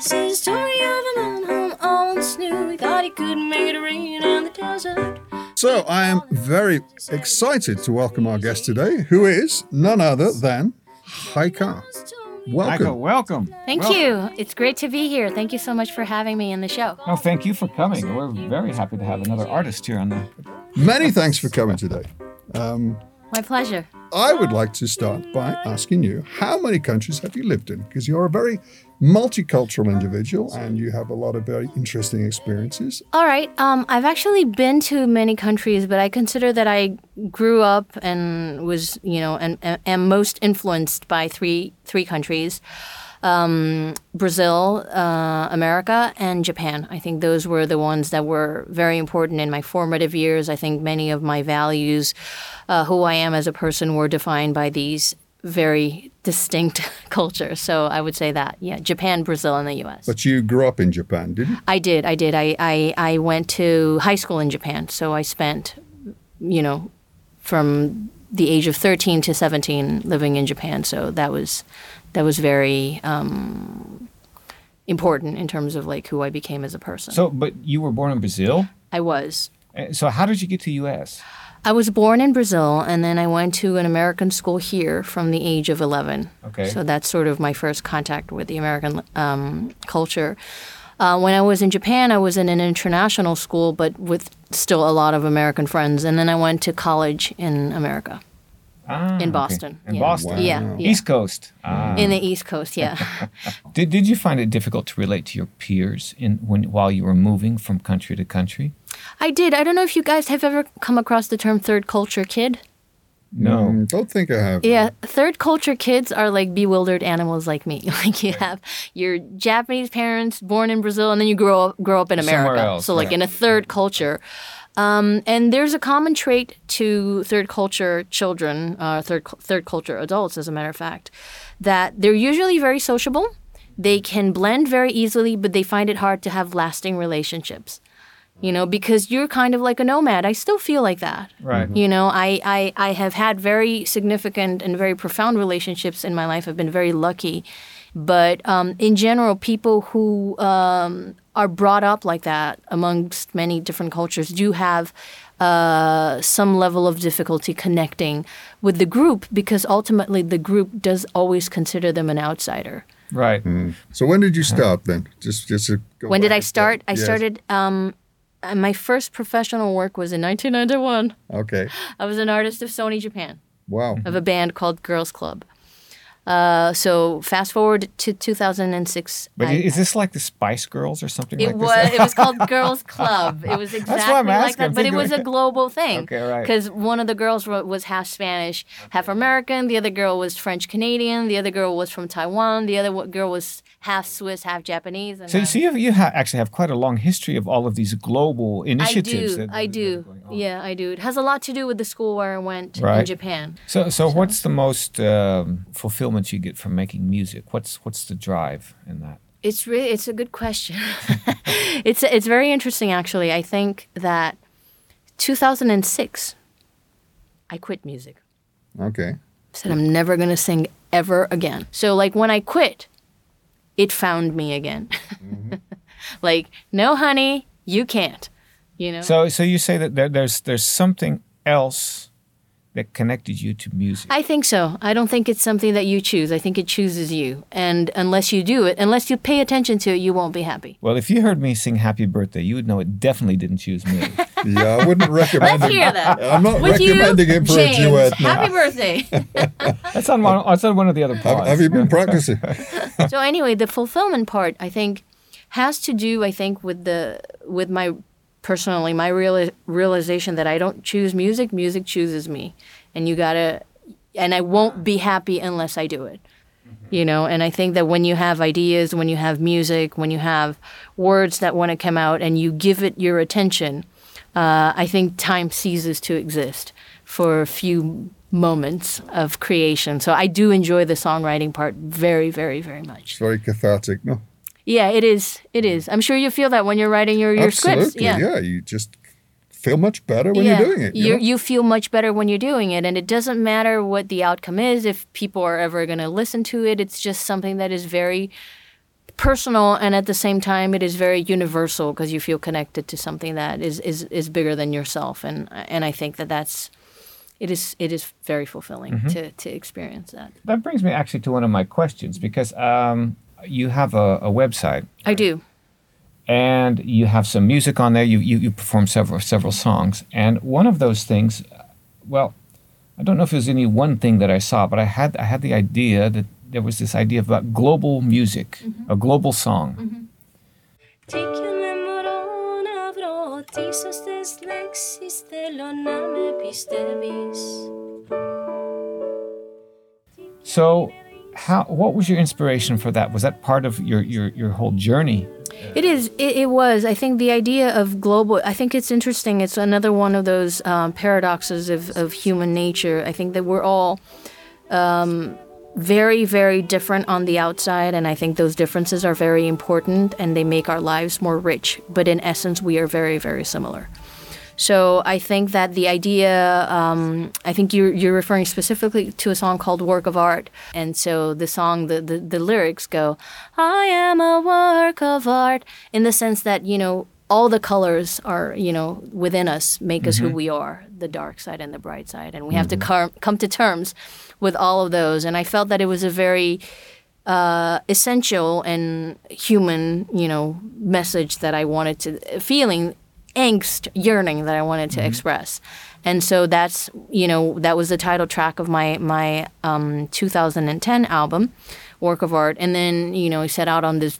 See the story of a man home on snow. He thought he could make it rain in the desert. So I am very excited to welcome our guest today, who is none other than Haika. Welcome. Michael, welcome. Thank Welcome. you. It's great to be here. Thank you so much for having me in the show. Oh, thank you for coming. We're very happy to have another artist here on the. Many thanks for coming today. Um, My pleasure. I would like to start by asking you, how many countries have you lived in? Because you're a very multicultural individual and you have a lot of very interesting experiences. All right. Um, I've actually been to many countries, but I consider that I grew up and was, you know, and, and am most influenced by three three countries. Um, Brazil, uh, America, and Japan. I think those were the ones that were very important in my formative years. I think many of my values, uh, who I am as a person, were defined by these very distinct cultures. So I would say that, yeah, Japan, Brazil, and the U.S. But you grew up in Japan, did you? I did. I did. I, I, I went to high school in Japan. So I spent, you know, from the age of 13 to 17 living in Japan. So that was that was very um, important in terms of like who I became as a person. So, but you were born in Brazil. I was. Uh, So, how did you get to U.S.? I was born in Brazil and then I went to an American school here from the age of 11. Okay. So that's sort of my first contact with the American um, culture. Uh, when I was in Japan, I was in an international school, but with still a lot of American friends. And then I went to college in America, Ah, in okay. Boston. In yeah. Boston. Yeah, yeah. East Coast. Ah. In the East Coast, yeah. Did, did you find it difficult to relate to your peers in when while you were moving from country to country? I did. I don't know if you guys have ever come across the term third culture kid. No. Mm, don't think I have. Yeah, third culture kids are like bewildered animals like me. Like you have your Japanese parents born in Brazil, and then you grow up grow up in Somewhere America. else, so like yeah. in a third culture. Um, and there's a common trait to third culture children, uh, third third culture adults, as a matter of fact, that they're usually very sociable. They can blend very easily, but they find it hard to have lasting relationships. You know, because you're kind of like a nomad. I still feel like that. Right. You know, I, I, I have had very significant and very profound relationships in my life. I've been very lucky. But um, in general, people who um, are brought up like that amongst many different cultures do have uh, some level of difficulty connecting with the group because ultimately the group does always consider them an outsider. Right. So when did you stop then? Just, just to go When did i start? I Yes. started. Um, uh, my first professional work was in 1991. Okay. I was an artist of Sony Japan. Wow. of a band called Girls Club. Uh, so fast forward to 2006. But I- is this like the Spice Girls or something it like was it was called Girls Club. It was exactly like that, but it was a global thing. Okay, right. Because one of the girls was half Spanish, half American. The other girl was French Canadian. The other girl was from Taiwan. The other girl was half Swiss, half Japanese. So, I- so you, you ha- actually have quite a long history of all of these global initiatives. I do. that- I do. Yeah, I do. It has a lot to do with the school where I went in Japan. So, so what's the most um, fulfillment you get from making music? What's what's the drive in that? It's really it's a good question. it's it's very interesting actually. I think that 2006 I quit music. Okay. Said I'm never going to sing ever again. So like when I quit, it found me again. Mm-hmm. like, "No honey, you can't." You know? So, so you say that there, there's there's something else that connected you to music. I think so. I don't think it's something that you choose. I think it chooses you. And unless you do it, unless you pay attention to it, you won't be happy. well, if you heard me sing "Happy Birthday," you would know it definitely didn't choose me. Yeah, I wouldn't recommend Let's it. hear that. I'm not With recommending you, it for James. a duet. now. Happy birthday. That's on one. That's on one of the other Have, pods. have you been practicing? so anyway, the fulfillment part, I think, has to do, I think, with the with my personally my real, realization that I don't choose music. Music chooses me, and you gotta, and I won't be happy unless I do it. You know, and I think that when you have ideas, when you have music, when you have words that want to come out, and you give it your attention, uh, I think time ceases to exist for a few moments of creation. So I do enjoy the songwriting part very, very, very much. It's very cathartic, no? Yeah, it is. It is. I'm sure you feel that when you're writing your, your Absolutely, scripts. Yeah. You just feel much better when Yeah. you're doing it. You You know? you feel much better when you're doing it, and it doesn't matter what the outcome is. If people are ever going to listen to it, it's just something that is very personal and at the same time it is very universal because you feel connected to something that is, is, is bigger than yourself and and I think that that's it is it is very fulfilling to, to experience that. That brings me actually to one of my questions because um, you have a, a website. I do. And you have some music on there. You, you, you perform several several songs. And one of those things, well, I don't know if it was any one thing that I saw, but I had I had the idea that there was this idea about global music, mm-hmm. a global song. Mm-hmm. So how what was your inspiration for that? Was that part of your your your whole journey? It is. It, it was. I think the idea of global. I think it's interesting. It's another one of those um, paradoxes of, of human nature. I think that we're all um, very, very different on the outside, and I think those differences are very important, and they make our lives more rich. But in essence, we are very, very similar. So I think that the idea, um, I think you're, you're referring specifically to a song called Work of Art. And so the song, the, the, the lyrics go, I am a work of art, in the sense that, you know, all the colors are, you know, within us make us who we are, the dark side and the bright side. And we have to com- come to terms with all of those. And I felt that it was a very uh, essential and human, you know, message that I wanted to, feeling angst, yearning that I wanted to express. And so that's, you know, that was the title track of my, my um, 2010 album, Work of Art. And then, you know, I set out on this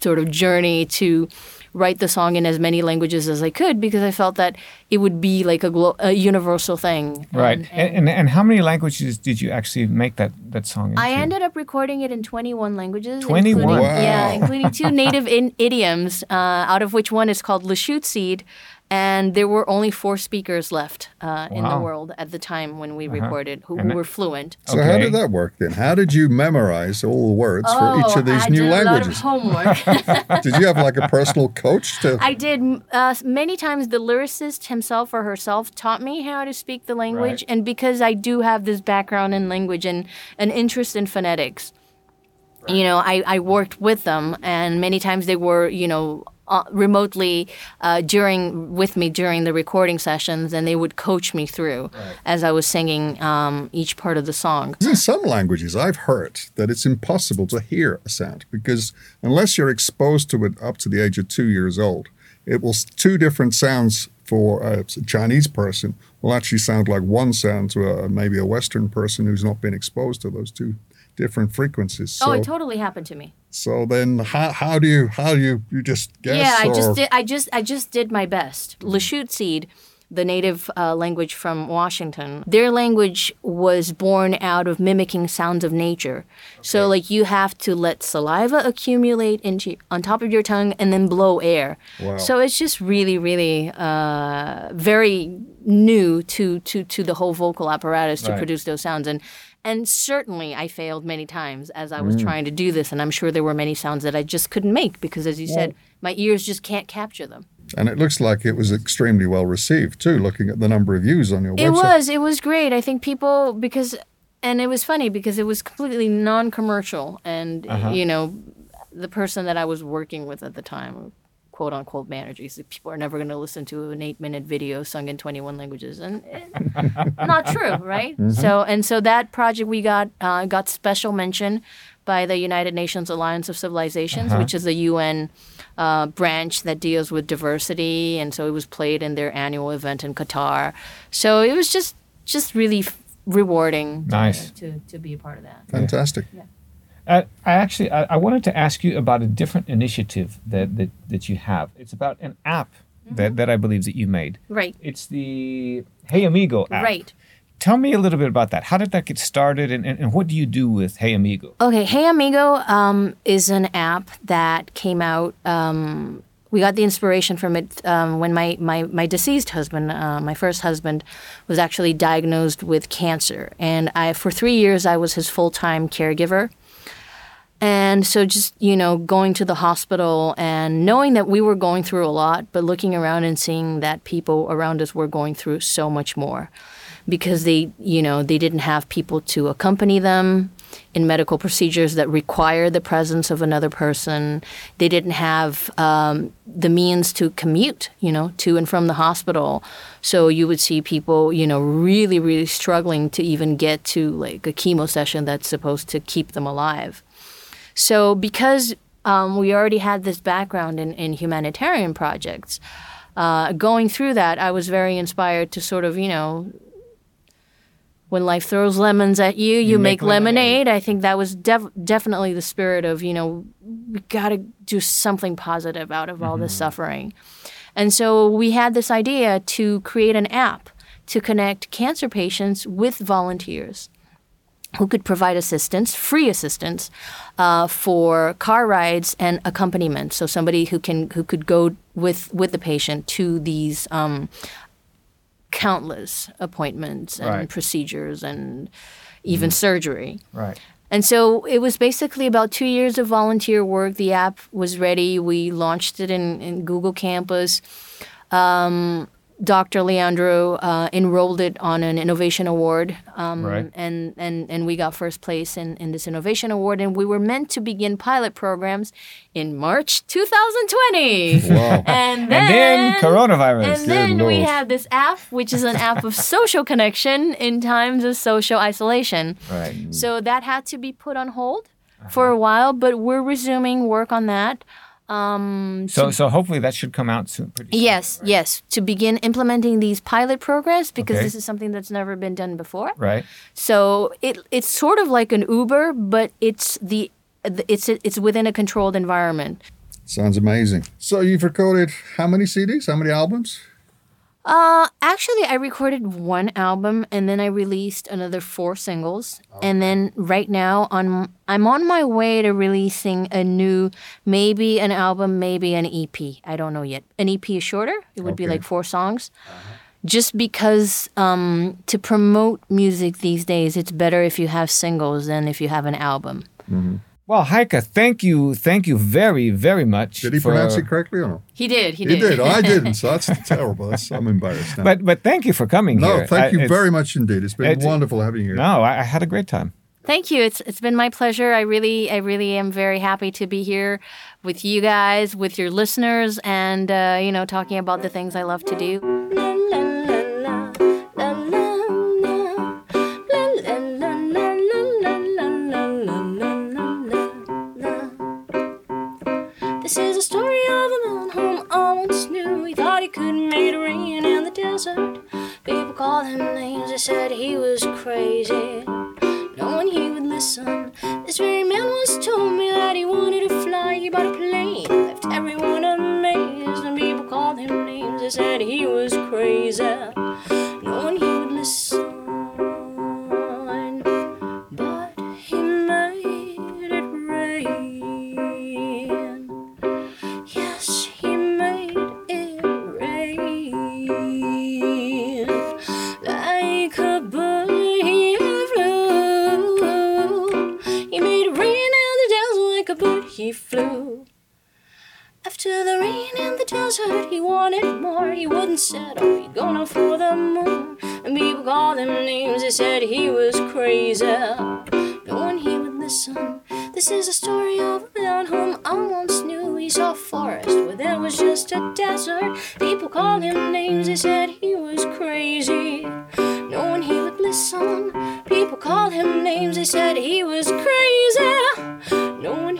sort of journey to write the song in as many languages as I could because I felt that it would be like a, glo- a universal thing. Right. And- And, and and how many languages did you actually make that that song into? I ended up recording it in 21 languages. 21? including- Wow. Yeah, including two native in- idioms, uh, out of which one is called Lushootseed. And there were only four speakers left uh, in the world at the time when we recorded who, who were fluent. So how did that work then? How did you memorize all the words for each of these Oh, I new did languages? A lot of homework. did you have like a personal coach to? I did uh, many times. The lyricist himself or herself taught me how to speak the language, Right. and because I do have this background in language and an interest in phonetics, you know, I, I worked with them, and many times they were, you know. Uh, remotely uh, during with me during the recording sessions, and they would coach me through as I was singing um, each part of the song. In some languages, I've heard that it's impossible to hear a sound because unless you're exposed to it up to the age of two years old, it will two different sounds for a Chinese person will actually sound like one sound to a, maybe a Western person who's not been exposed to those two different frequencies. So, oh, it totally happened to me. So then how, how do you how do you you just guess? Yeah, I or- just did. I just I just did my best. Lushootseed, the native uh, language from Washington, their language was born out of mimicking sounds of nature. So like you have to let saliva accumulate into on top of your tongue and then blow air. Wow. So it's just really really uh, very new to to to the whole vocal apparatus to Right. produce those sounds and. And certainly, I failed many times as I was mm. trying to do this, and I'm sure there were many sounds that I just couldn't make because, as you said, my ears just can't capture them. And it looks like it was extremely well received too, looking at the number of views on your website. It was, it was great. I think people because, and it was funny because it was completely non-commercial, and uh-huh. you know, the person that I was working with at the time, quote unquote manager, he people are never going to listen to an eight-minute video sung in 21 languages, and eh, not true, right? So, and so that project we got uh, got special mention by the United Nations Alliance of Civilizations, which is a UN uh, branch that deals with diversity, and so it was played in their annual event in Qatar. So it was just just really f- rewarding Nice. to, to be a part of that. Fantastic. Uh, I actually I, I wanted to ask you about a different initiative that that, that you have. It's about an app that, that I believe that you made. Right. It's the Hey Amigo app. Right. Tell me a little bit about that. How did that get started, and, and, and what do you do with Hey Amigo? Okay, Hey Amigo um, is an app that came out. Um, we got the inspiration from it um, when my, my, my deceased husband, uh, my first husband, was actually diagnosed with cancer. And I, for three years, I was his full time caregiver. And so, just, you know, going to the hospital and knowing that we were going through a lot, but looking around and seeing that people around us were going through so much more because they, you know, they didn't have people to accompany them. in medical procedures that require the presence of another person. They didn't have um, the means to commute, you know, to and from the hospital. So you would see people, you know, really, really struggling to even get to like a chemo session that's supposed to keep them alive. So because um, we already had this background in, in humanitarian projects, uh, going through that, I was very inspired to sort of, you know, when life throws lemons at you, you, make, make lemonade. lemonade. I think that was def- definitely the spirit of, you know, we got to do something positive out of all this suffering. And so we had this idea to create an app to connect cancer patients with volunteers who could provide assistance, free assistance, uh, for car rides and accompaniment. So somebody who can who could go with with the patient to these um, countless appointments and Right. procedures and even surgery. Right. And so it was basically about two years of volunteer work. The app was ready. We launched it in, in Google Campus. Um, Dr. Leandro uh, enrolled it on an innovation award, um, Right. and, and, and we got first place in, in this innovation award. And we were meant to begin pilot programs in March 2020. Wow. And And then coronavirus. and then we have this app, which is an app of social connection in times of social isolation. Right. So that had to be put on hold Uh-huh. for a while, but we're resuming work on that. Um, So so hopefully that should come out soon. Pretty soon. yes, yes, to begin implementing these pilot programs because Okay. this is something that's never been done before. Right. So it it's sort of like an Uber, but it's the it's it's within a controlled environment. Sounds amazing. So you've recorded how many CDs? How many albums? Uh, actually, I recorded one album and then I released another four singles. And then right now, on I'm on my way to releasing a new, maybe an album, maybe an EP. I don't know yet. An EP is shorter. It would be like four songs. Just because um, to promote music these days, it's better if you have singles than if you have an album. Well, Heike, thank you, thank you very, very much. Did he for- pronounce it correctly or not? He did. He, He did. I didn't. So that's terrible. That's, I'm embarrassed now. But but thank you for coming no, here. thank I- you very much indeed. It's been it's- wonderful having you here. No, I, I had a great time. Thank you. It's it's been my pleasure. I really I really am very happy to be here with you guys, with your listeners, and uh, you know talking about the things I love to do. This is a story of a man whom all once knew. He thought he could make it rain in the desert. People called him names. They said he was crazy. No one he would listen. This very man once told me that he wanted to fly. He bought a plane, left everyone amazed. And people called him names. They said he was crazy. Said he was crazy. No one he would listen. This is a story of a man whom I once knew. He saw a forest where there was just a desert. People called him names. They said he was crazy. No one he would listen. People called him names. They said he was crazy. No one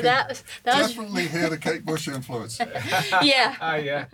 So that was that was Definitely hear the Kate Bush influence. yeah. Ah, yeah.